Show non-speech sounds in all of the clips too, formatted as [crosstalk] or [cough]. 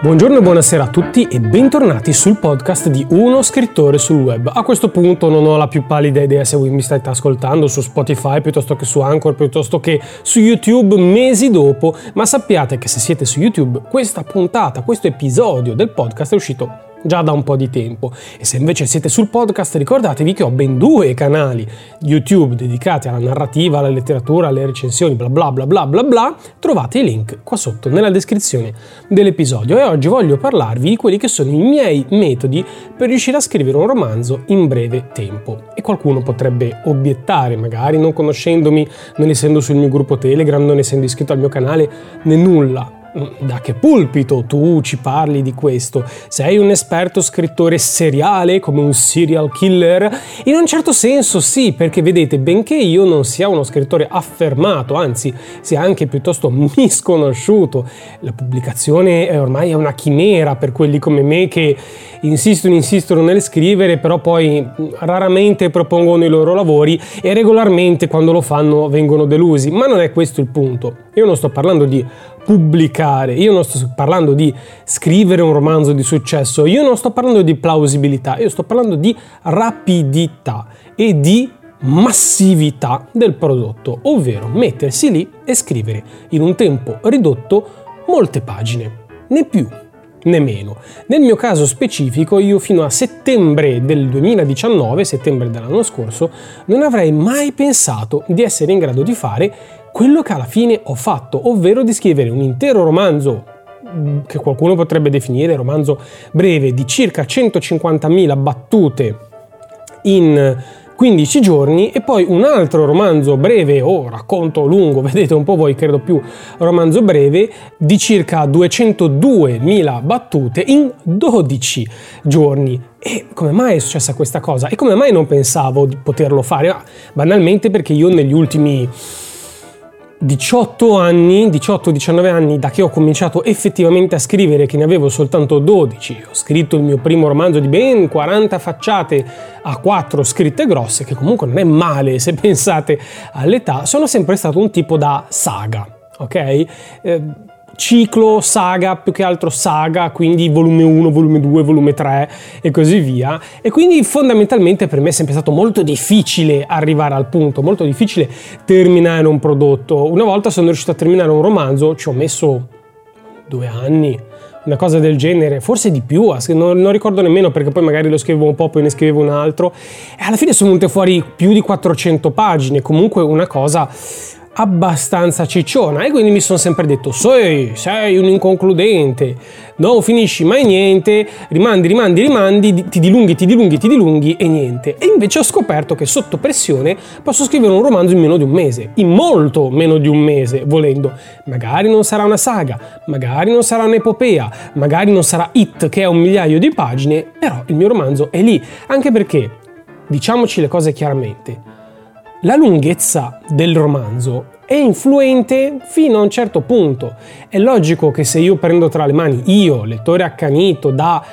Buongiorno e buonasera a tutti e bentornati sul podcast di Uno scrittore sul web. A questo punto non ho la più pallida idea se voi mi state ascoltando su Spotify piuttosto che su Anchor piuttosto che su YouTube mesi dopo, ma sappiate che se siete su YouTube questa puntata, questo episodio del podcast è uscito già da un po' di tempo. E se invece siete sul podcast, ricordatevi che ho ben due canali YouTube dedicati alla narrativa, alla letteratura, alle recensioni, bla bla bla bla bla bla. Trovate i link qua sotto nella descrizione dell'episodio. E oggi voglio parlarvi di quelli che sono i miei metodi per riuscire a scrivere un romanzo in breve tempo. E qualcuno potrebbe obiettare, magari non conoscendomi, non essendo sul mio gruppo Telegram, non essendo iscritto al mio canale, né nulla da che pulpito tu ci parli di questo? Sei un esperto scrittore seriale come un serial killer? In un certo senso sì, perché vedete, benché io non sia uno scrittore affermato, anzi sia anche piuttosto [laughs] misconosciuto, la pubblicazione è ormai è una chimera per quelli come me che insistono, insistono nel scrivere, però poi raramente propongono i loro lavori e regolarmente quando lo fanno vengono delusi. Ma non è questo il punto. Io non sto parlando di pubblicare, io non sto parlando di scrivere un romanzo di successo, io non sto parlando di plausibilità, io sto parlando di rapidità e di massività del prodotto, ovvero mettersi lì e scrivere in un tempo ridotto molte pagine, né più né meno. Nel mio caso specifico, io fino a settembre del 2019, settembre dell'anno scorso, non avrei mai pensato di essere in grado di fare quello che alla fine ho fatto, ovvero di scrivere un intero romanzo mm, che qualcuno potrebbe definire romanzo breve di circa 150.000 battute in 15 giorni e poi un altro romanzo breve o racconto lungo, [laughs] vedete un po' voi credo più romanzo breve di circa 202.000 battute in 12 giorni. E come mai è successa questa cosa? E come mai non pensavo di poterlo fare? Ah, banalmente perché io negli ultimi 18 anni, 18-19 anni da che ho cominciato effettivamente a scrivere, che ne avevo soltanto 12. Ho scritto il mio primo romanzo di ben 40 facciate a 4 scritte grosse, che comunque non è male se pensate all'età. Sono sempre stato un tipo da saga, ok? Eh, ciclo, saga, più che altro saga, quindi volume 1, volume 2, volume 3 e così via. E quindi fondamentalmente per me è sempre stato molto difficile arrivare al punto, molto difficile terminare un prodotto. Una volta sono riuscito a terminare un romanzo, ci ho messo due anni, una cosa del genere, forse di più, non, non, ricordo nemmeno perché poi magari lo scrivevo un po', poi ne scrivevo un altro e alla fine sono venute fuori più di 400 pagine, comunque una cosa abbastanza cicciona e quindi mi sono sempre detto sei, sei un inconcludente, non finisci mai niente, rimandi, rimandi, rimandi, ti dilunghi, ti dilunghi, ti dilunghi e niente. E invece ho scoperto che sotto pressione posso scrivere un romanzo in meno di un mese, in molto meno di un mese, volendo. Magari non sarà una saga, magari non sarà un'epopea, magari non sarà It che è un migliaio di pagine, però il mio romanzo è lì, anche perché, diciamoci le cose chiaramente, la lunghezza del romanzo è influente fino a un certo punto. È logico che se io prendo tra le mani, io, lettore accanito da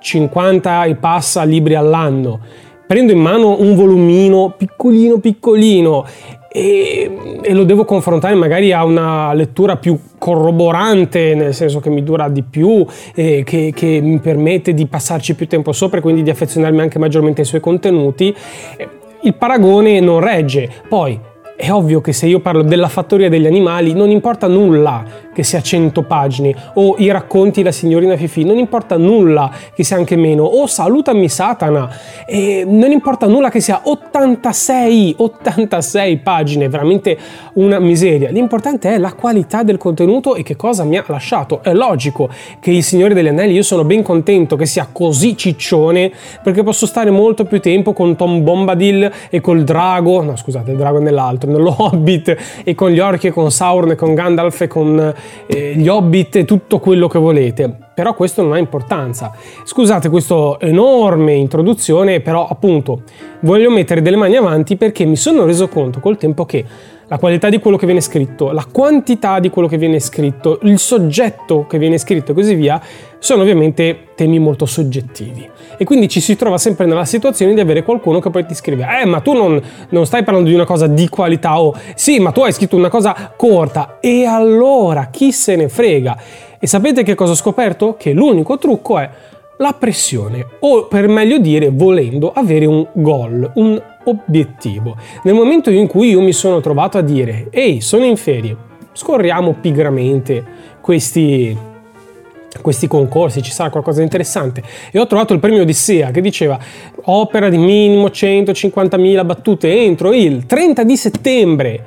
50 e passa libri all'anno, prendo in mano un volumino piccolino piccolino e, e, lo devo confrontare magari a una lettura più corroborante, nel senso che mi dura di più, e che, che mi permette di passarci più tempo sopra e quindi di affezionarmi anche maggiormente ai suoi contenuti il paragone non regge. Poi è ovvio che se io parlo della fattoria degli animali non importa nulla che sia 100 pagine o i racconti della signorina Fifi, non importa nulla che sia anche meno o salutami Satana, e non importa nulla che sia 86, 86 pagine, veramente una miseria. L'importante è la qualità del contenuto e che cosa mi ha lasciato. È logico che il Signore degli Anelli, io sono ben contento che sia così ciccione perché posso stare molto più tempo con Tom Bombadil e col drago, no scusate, il drago è nell'altro nello Hobbit e con gli orchi e con Sauron e con Gandalf e con eh, gli Hobbit e tutto quello che volete. Però questo non ha importanza. Scusate questa enorme introduzione, però appunto voglio mettere delle mani avanti perché mi sono reso conto col tempo che la qualità di quello che viene scritto, la quantità di quello che viene scritto, il soggetto che viene scritto e così via, sono ovviamente temi molto soggettivi. E quindi ci si trova sempre nella situazione di avere qualcuno che poi ti scrive, eh ma tu non, non stai parlando di una cosa di qualità o sì ma tu hai scritto una cosa corta e allora chi se ne frega? E sapete che cosa ho scoperto? Che l'unico trucco è la pressione, o per meglio dire, volendo avere un goal, un obiettivo. Nel momento in cui io mi sono trovato a dire, ehi, sono in ferie, scorriamo pigramente questi, questi concorsi, ci sarà qualcosa di interessante. E ho trovato il premio Odissea che diceva opera di minimo 150.000 battute entro il 30 di settembre.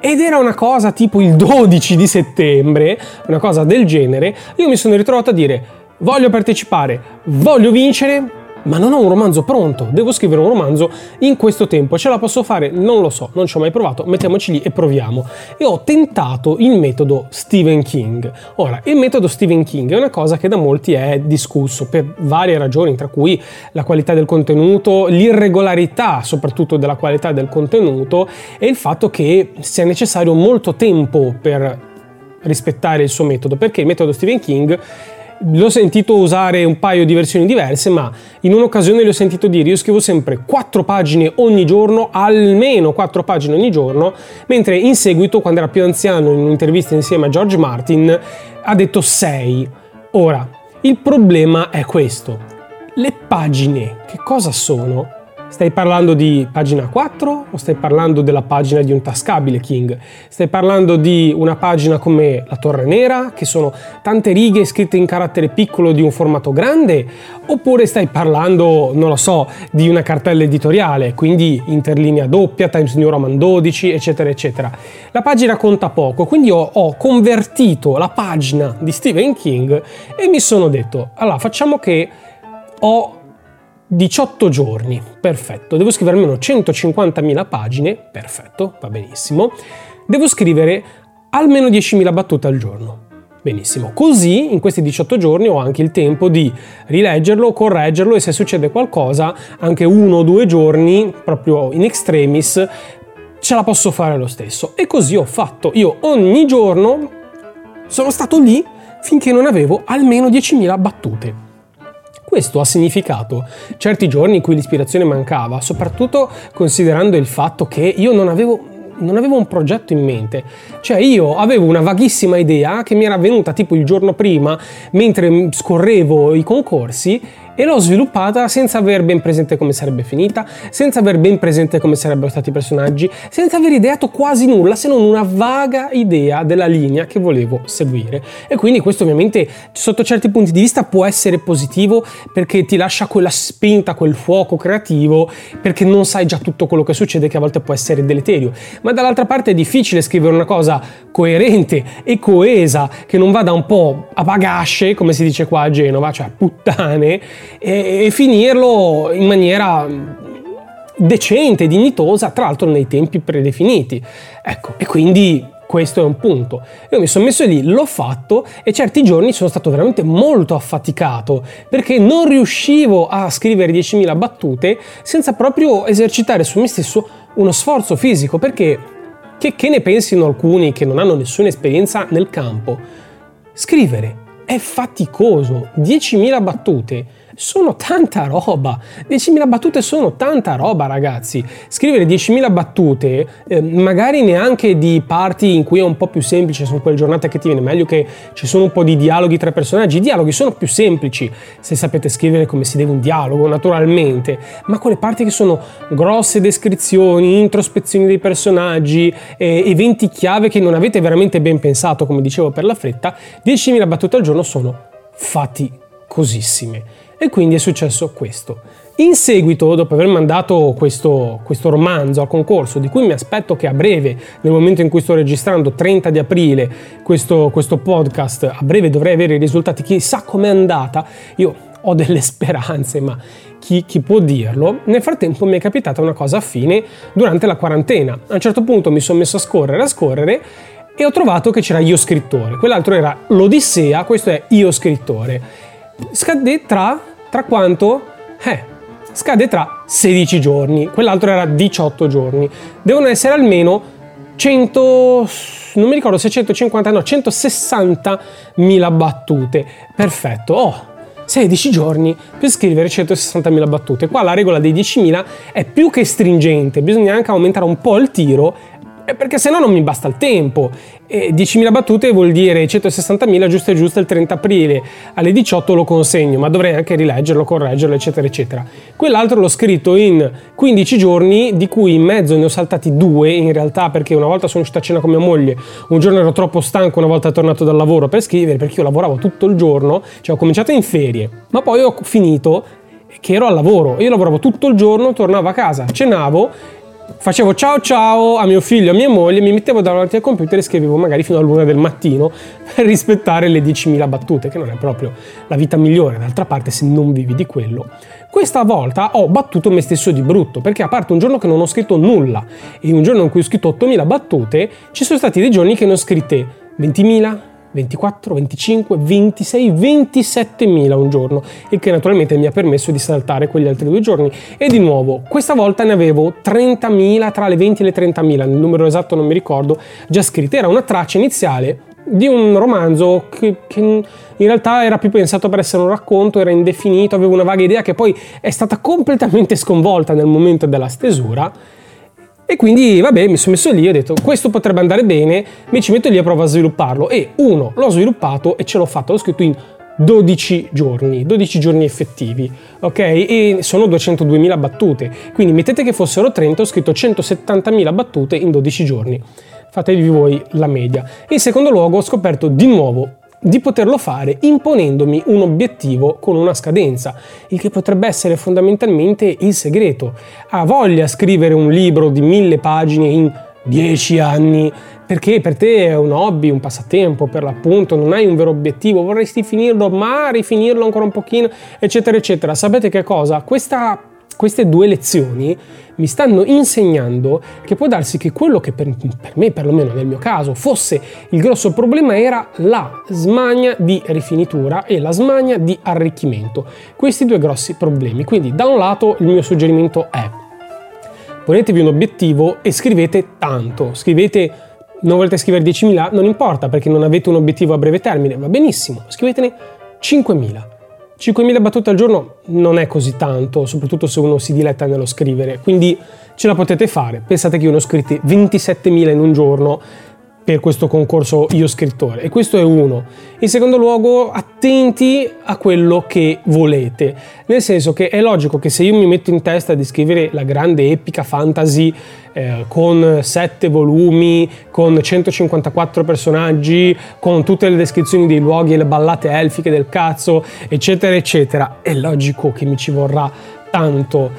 Ed era una cosa tipo il 12 di settembre, una cosa del genere. Io mi sono ritrovato a dire voglio partecipare, voglio vincere, ma non ho un romanzo pronto, devo scrivere un romanzo in questo tempo, ce la posso fare? Non lo so, non ci ho mai provato, mettiamoci lì e proviamo. E ho tentato il metodo Stephen King. Ora, il metodo Stephen King è una cosa che da molti è discusso per varie ragioni, tra cui la qualità del contenuto, l'irregolarità soprattutto della qualità del contenuto e il fatto che sia necessario molto tempo per rispettare il suo metodo, perché il metodo Stephen King l'ho sentito usare un paio di versioni diverse, ma in un'occasione gli ho sentito dire io scrivo sempre 4 pagine ogni giorno, almeno 4 pagine ogni giorno, mentre in seguito, quando era più anziano, in un'intervista insieme a George Martin, ha detto 6. Ora, il problema è questo. Le pagine che cosa sono? Stai parlando di pagina 4 o stai parlando della pagina di un tascabile King? Stai parlando di una pagina come La Torre Nera, che sono tante righe scritte in carattere piccolo di un formato grande? Oppure stai parlando, non lo so, di una cartella editoriale, quindi interlinea doppia, Times New Roman 12, eccetera, eccetera. La pagina conta poco, quindi ho, ho convertito la pagina di Stephen King e mi sono detto, allora facciamo che ho 18 giorni, perfetto. Devo scrivere almeno 150.000 pagine, perfetto, va benissimo. Devo scrivere almeno 10.000 battute al giorno. Benissimo, così in questi 18 giorni ho anche il tempo di rileggerlo, correggerlo e se succede qualcosa, anche uno o due giorni, proprio in extremis, ce la posso fare lo stesso. E così ho fatto. Io ogni giorno sono stato lì finché non avevo almeno 10.000 battute. Questo ha significato certi giorni in cui l'ispirazione mancava, soprattutto considerando il fatto che io non avevo non avevo un progetto in mente, cioè io avevo una vaghissima idea che mi era venuta tipo il giorno prima mentre scorrevo i concorsi e l'ho sviluppata senza aver ben presente come sarebbe finita, senza aver ben presente come sarebbero stati i personaggi, senza aver ideato quasi nulla se non una vaga idea della linea che volevo seguire. E quindi questo ovviamente sotto certi punti di vista può essere positivo perché ti lascia quella spinta, quel fuoco creativo, perché non sai già tutto quello che succede che a volte può essere deleterio. Ma dall'altra parte è difficile scrivere una cosa coerente e coesa che non vada un po' a bagasce, come si dice qua a Genova, cioè a puttane, e, e finirlo in maniera decente, dignitosa, tra l'altro nei tempi predefiniti. Ecco, e quindi questo è un punto. Io mi sono messo lì, l'ho fatto e certi giorni sono stato veramente molto affaticato perché non riuscivo a scrivere 10.000 battute senza proprio esercitare su me stesso uno sforzo fisico perché che, che ne pensino alcuni che non hanno nessuna esperienza nel campo, scrivere è faticoso, 10.000 battute sono tanta roba. 10.000 battute sono tanta roba, ragazzi. Scrivere 10.000 battute, eh, magari neanche di parti in cui è un po' più semplice, sono quelle giornate che ti viene meglio che ci sono un po' di dialoghi tra i personaggi. I dialoghi sono più semplici se sapete scrivere come si deve un dialogo, naturalmente, ma quelle parti che sono grosse descrizioni, introspezioni dei personaggi, eh, eventi chiave che non avete veramente ben pensato, come dicevo per la fretta, 10.000 battute al giorno sono faticosissime. E quindi è successo questo. In seguito, dopo aver mandato questo, questo, romanzo al concorso, di cui mi aspetto che a breve, nel momento in cui sto registrando, 30 di aprile, questo, questo podcast, a breve dovrei avere i risultati, chissà com'è andata, io ho delle [laughs] speranze, ma chi, chi, può dirlo? Nel frattempo mi è capitata una cosa affine durante la quarantena. A un certo punto mi sono messo a scorrere, a scorrere, e ho trovato che c'era Io Scrittore. Quell'altro era l'Odissea, questo è Io Scrittore. Scadde tra tra quanto? Eh, scade tra 16 giorni, quell'altro era 18 giorni. Devono essere almeno 100, non mi ricordo se 150, no, 160 mila battute. Perfetto. Oh, 16 giorni per scrivere 160.000 battute. Qua la regola dei 10.000 è più che stringente, bisogna anche aumentare un po' il tiro Eh, perché se no non mi basta il tempo. E 10.000 battute vuol dire 160.000 giusto e giusto il 30 aprile. Alle 18 lo consegno, ma dovrei anche rileggerlo, correggerlo, eccetera, eccetera. Quell'altro l'ho scritto in 15 giorni, di cui in mezzo ne ho saltati due in realtà, perché una volta sono uscito a cena con mia moglie, un giorno ero troppo stanco, una volta tornato dal lavoro per scrivere, perché io lavoravo tutto il giorno, cioè ho cominciato in ferie, ma poi ho finito che ero al lavoro. Io lavoravo tutto il giorno, tornavo a casa, cenavo facevo ciao ciao a mio figlio, a mia moglie, mi mettevo davanti al computer e scrivevo magari fino all'una del mattino [laughs] per rispettare le 10.000 battute, che non è proprio la vita migliore, d'altra parte se non vivi di quello. Questa volta ho battuto me stesso di brutto, perché a parte un giorno che non ho scritto nulla e un giorno in cui ho scritto 8.000 battute, ci sono stati dei giorni che ne ho scritte 20.000, 24, 25, 26, 27 mila un giorno, il che naturalmente mi ha permesso di saltare quegli altri due giorni. E di nuovo, questa volta ne avevo 30.000, tra le 20 e le 30.000, il numero esatto non mi ricordo, già scritte. Era una traccia iniziale di un romanzo che, che, in realtà era più pensato per essere un racconto, era indefinito, avevo una vaga idea che poi è stata completamente sconvolta nel momento della stesura e quindi, vabbè, mi sono messo lì e ho detto, questo potrebbe andare bene, mi ci metto lì e provo a svilupparlo. E uno, l'ho sviluppato e ce l'ho fatto, l'ho scritto in 12 giorni, 12 giorni effettivi, ok? E sono 202.000 battute. Quindi mettete che fossero 30, ho scritto 170.000 battute in 12 giorni. Fatevi voi la media. In secondo luogo ho scoperto di nuovo di poterlo fare imponendomi un obiettivo con una scadenza, il che potrebbe essere fondamentalmente il segreto. Ha voglia scrivere un libro di mille pagine in dieci anni, perché per te è un hobby, un passatempo, per l'appunto, non hai un vero obiettivo, vorresti finirlo, ma rifinirlo ancora un pochino, eccetera, eccetera. Sapete che cosa? Questa queste due lezioni mi stanno insegnando che può darsi che quello che per, per, me, perlomeno nel mio caso, fosse il grosso problema era la smania di rifinitura e la smania di arricchimento. Questi due grossi problemi. Quindi da un lato il mio suggerimento è ponetevi un obiettivo e scrivete tanto, scrivete non volete scrivere 10.000, non importa perché non avete un obiettivo a breve termine, va benissimo, scrivetene 5.000. 5.000 battute al giorno non è così tanto, soprattutto se uno si diletta nello scrivere, quindi ce la potete fare. Pensate che io ne ho scritti 27.000 in un giorno per questo concorso io scrittore e questo è uno. In secondo luogo, attenti a quello che volete, nel senso che è logico che se io mi metto in testa di scrivere la grande epica fantasy eh, con sette volumi, con 154 personaggi, con tutte le descrizioni dei luoghi e le ballate elfiche del cazzo, eccetera, eccetera, è logico che mi ci vorrà tanto.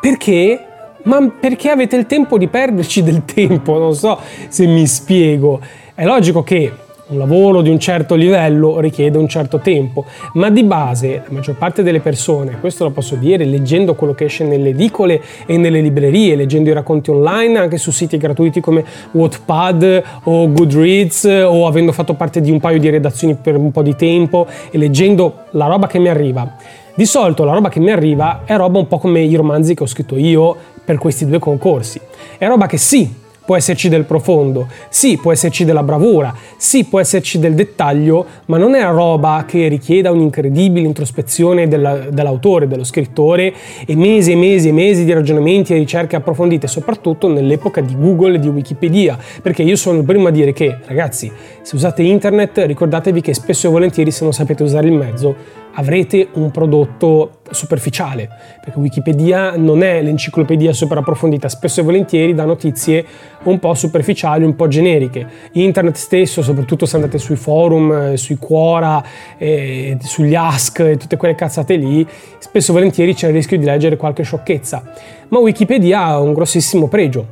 Perché ma perché avete il tempo di perderci del [laughs] tempo? Non so se mi spiego. È logico che un lavoro di un certo livello richiede un certo tempo, ma di base la maggior parte delle persone, questo lo posso dire leggendo quello che esce nelle edicole e nelle librerie, leggendo i racconti online anche su siti gratuiti come Wattpad o Goodreads o avendo fatto parte di un paio di redazioni per un po' di tempo e leggendo la roba che mi arriva. Di solito la roba che mi arriva è roba un po' come i romanzi che ho scritto io per questi due concorsi. È roba che sì, può esserci del profondo, sì, può esserci della bravura, sì, può esserci del dettaglio, ma non è roba che richieda un'incredibile introspezione della, dell'autore, dello scrittore e mesi e mesi e mesi di ragionamenti e ricerche approfondite, soprattutto nell'epoca di Google e di Wikipedia, perché io sono il primo a dire che, ragazzi, se usate internet ricordatevi che spesso e volentieri se non sapete usare il mezzo avrete un prodotto superficiale, perché Wikipedia non è l'enciclopedia super approfondita, spesso e volentieri dà notizie un po' superficiali, un po' generiche. Internet stesso, soprattutto se andate sui forum, eh, sui Quora, eh, sugli Ask e tutte quelle cazzate lì, spesso e volentieri c'è il rischio di leggere qualche sciocchezza. Ma Wikipedia ha un grossissimo pregio.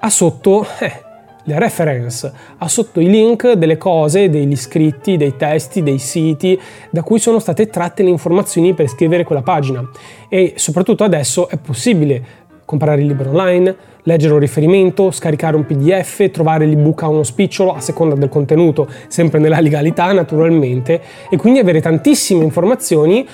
Ha sotto eh, le reference, ha sotto i link delle cose, degli scritti, dei testi, dei siti da cui sono state tratte le informazioni per scrivere quella pagina. E soprattutto adesso è possibile comprare il libro online, leggere un riferimento, scaricare un PDF, trovare l'ebook a uno spicciolo a seconda del contenuto, sempre nella legalità naturalmente, e quindi avere tantissime informazioni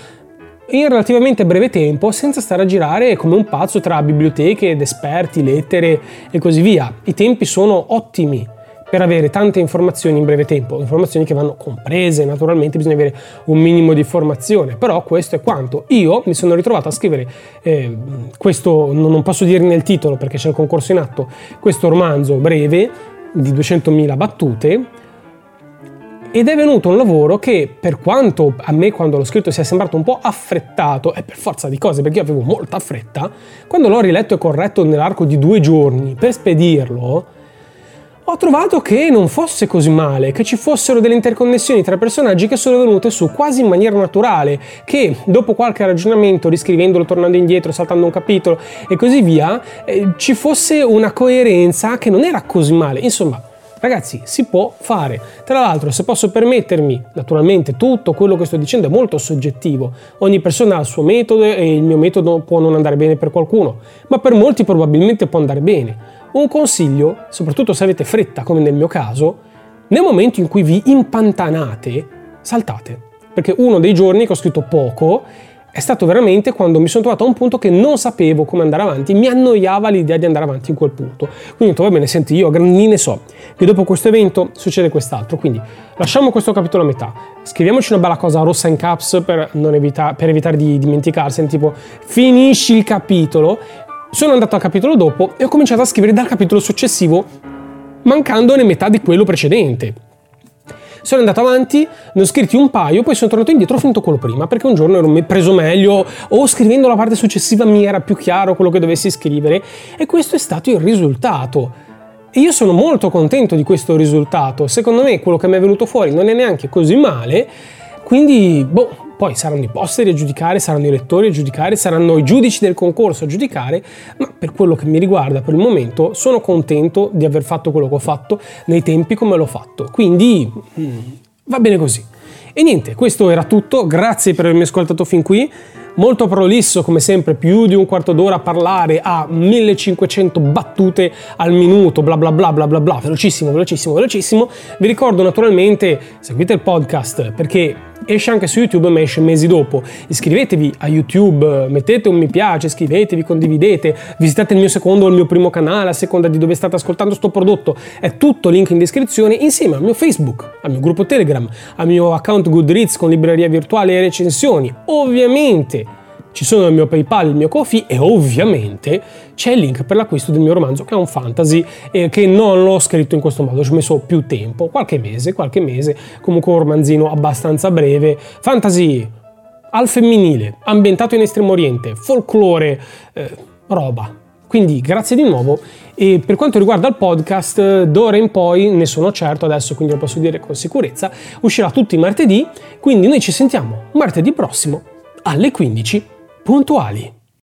in relativamente breve tempo senza stare a girare come un pazzo tra biblioteche ed esperti, lettere e così via. I tempi sono ottimi per avere tante informazioni in breve tempo, informazioni che vanno comprese, naturalmente bisogna avere un minimo di formazione, però questo è quanto. Io mi sono ritrovato a scrivere eh, questo, non posso dire nel titolo perché c'è il concorso in atto, questo romanzo breve di 200.000 battute ed è venuto un lavoro che per quanto a me quando l'ho scritto sia sembrato un po' affrettato, e per forza di cose perché io avevo molta fretta, quando l'ho riletto e corretto nell'arco di due giorni per spedirlo, ho trovato che non fosse così male, che ci fossero delle interconnessioni tra personaggi che sono venute su quasi in maniera naturale, che dopo qualche ragionamento, riscrivendolo, tornando indietro, saltando un capitolo e così via, eh, ci fosse una coerenza che non era così male. Insomma, Ragazzi, si può fare. Tra l'altro, se posso permettermi, naturalmente tutto quello che sto dicendo è molto soggettivo. Ogni persona ha il suo metodo e il mio metodo può non andare bene per qualcuno, ma per molti probabilmente può andare bene. Un consiglio, soprattutto se avete fretta come nel mio caso, nel momento in cui vi impantanate, saltate. Perché uno dei giorni che ho scritto poco è stato veramente quando mi sono trovato a un punto che non sapevo come andare avanti, mi annoiava l'idea di andare avanti in quel punto. Quindi ho detto, va bene, senti, io a grandi ne so che dopo questo evento succede quest'altro, quindi lasciamo questo capitolo a metà, scriviamoci una bella cosa rossa in caps per, evita- per evitare di dimenticarsene, tipo finisci il capitolo, sono andato al capitolo dopo e ho cominciato a scrivere dal capitolo successivo, mancandone metà di quello precedente sono andato avanti, ne ho scritti un paio, poi sono tornato indietro, ho finito quello prima, perché un giorno ero preso meglio o scrivendo la parte successiva mi era più chiaro quello che dovessi scrivere e questo è stato il risultato. E io sono molto contento di questo risultato, secondo me quello che mi è venuto fuori non è neanche così male, quindi boh, poi saranno i posteri a giudicare, saranno i lettori a giudicare, saranno i giudici del concorso a giudicare, ma per quello che mi riguarda per il momento sono contento di aver fatto quello che ho fatto nei tempi come l'ho fatto. Quindi mm, va bene così. E niente, questo era tutto, grazie per avermi ascoltato fin qui molto prolisso come sempre, più di un quarto d'ora a parlare a 1500 battute al minuto, bla bla bla bla bla bla, velocissimo, velocissimo, velocissimo. Vi ricordo naturalmente, seguite il podcast perché esce anche su YouTube ma esce mesi dopo. Iscrivetevi a YouTube, mettete un mi piace, iscrivetevi, condividete, visitate il mio secondo o il mio primo canale a seconda di dove state ascoltando sto prodotto. È tutto link in descrizione insieme al mio Facebook, al mio gruppo Telegram, al mio account Goodreads con libreria virtuale e recensioni. Ovviamente ci sono il mio PayPal, il mio Kofi e ovviamente c'è il link per l'acquisto del mio romanzo che è un fantasy e che non l'ho scritto in questo modo, ci ho messo più tempo, qualche mese, qualche mese, comunque un romanzino abbastanza breve, fantasy al femminile, ambientato in Estremo Oriente, folklore, eh, roba. Quindi grazie di nuovo e per quanto riguarda il podcast, d'ora in poi ne sono certo adesso, quindi lo posso dire con sicurezza, uscirà tutti i martedì, quindi noi ci sentiamo martedì prossimo alle 15 puntuali.